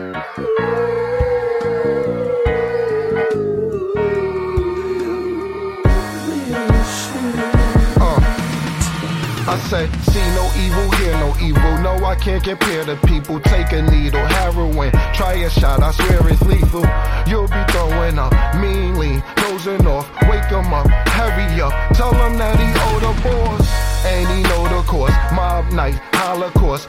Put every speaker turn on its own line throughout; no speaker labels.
Uh, I said, see no evil, hear no evil. No, I can't compare the people. Take a needle, heroin, try a shot, I swear it's lethal. You'll be throwing up, meanly, dozing off. Wake 'em up, hurry up, tell 'em that he owe the boss. And he know the course, mob night, holocaust,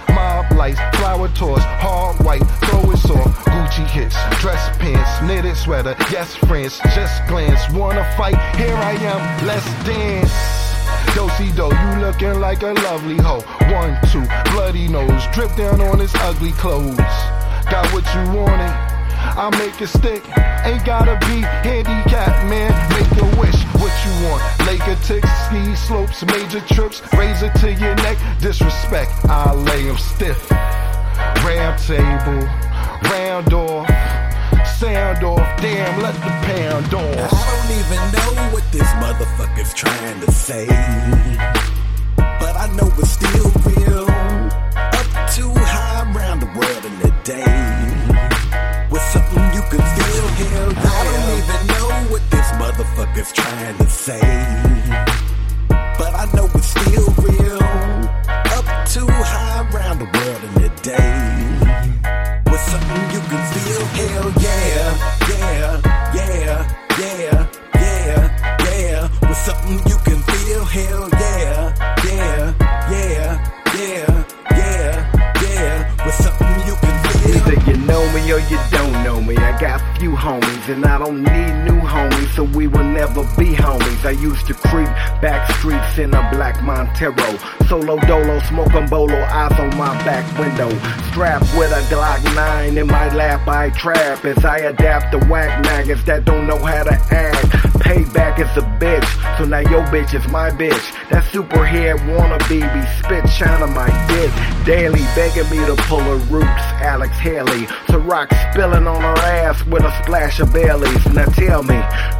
white, throw it off. Gucci hits, dress pants, knitted sweater, yes friends, just glance. Wanna fight? Here I am, let's dance. Dosey do, you looking like a lovely hoe. One, two, bloody nose, drip down on his ugly clothes. Got what you wanted, I make it stick. Ain't gotta be handicapped, man. Make a wish, what you want. Laker ticks, ski slopes, major trips, razor to your neck. Disrespect, I lay him stiff. Round table, round off, sound off. Damn, let the pound off.
I don't even know what this motherfucker's trying to say. But I know it's still real. Up too high around the world in a day. With something you can hell yeah. I don't even know what this motherfucker's trying to say. Something you can feel, hell yeah, yeah, yeah, yeah, yeah, yeah. With something you can feel.
Either you know me or you don't know me. I got few homies and I don't need new homies, so we will never be homies. I used to creep back streets in a black Montero. Solo dolo, smoking bolo, eyes on my back window. Strapped with a Glock 9 in my lap, I trap as I adapt to whack maggots that don't know how to act. Payback is a bitch, so now your bitch is my bitch. That superhead wannabe be spit shine on my dick. Daily begging me to pull her roots, Alex Haley. So rock spilling on her ass with a splash of Baileys. Now tell me,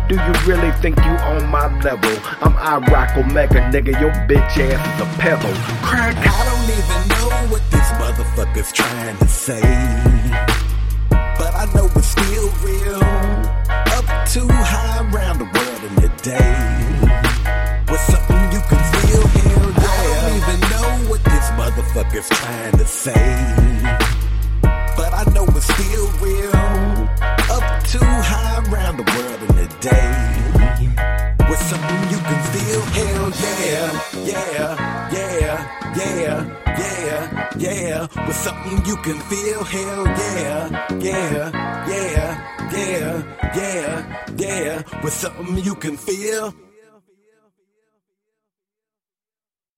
do you really think you on my level? I'm I rock Omega, nigga. Your bitch ass is a pebble. Crack.
I don't even know what this motherfucker's trying to say. But I know it's still real. Up too high around the world in a day. Motherfucker's trying to say. But I know it's still real. Up too high around the world in a day. With something you can feel, hell yeah, yeah, yeah, yeah, yeah, yeah. With something you can feel, hell yeah, yeah, yeah, yeah, yeah, yeah. With something you can feel.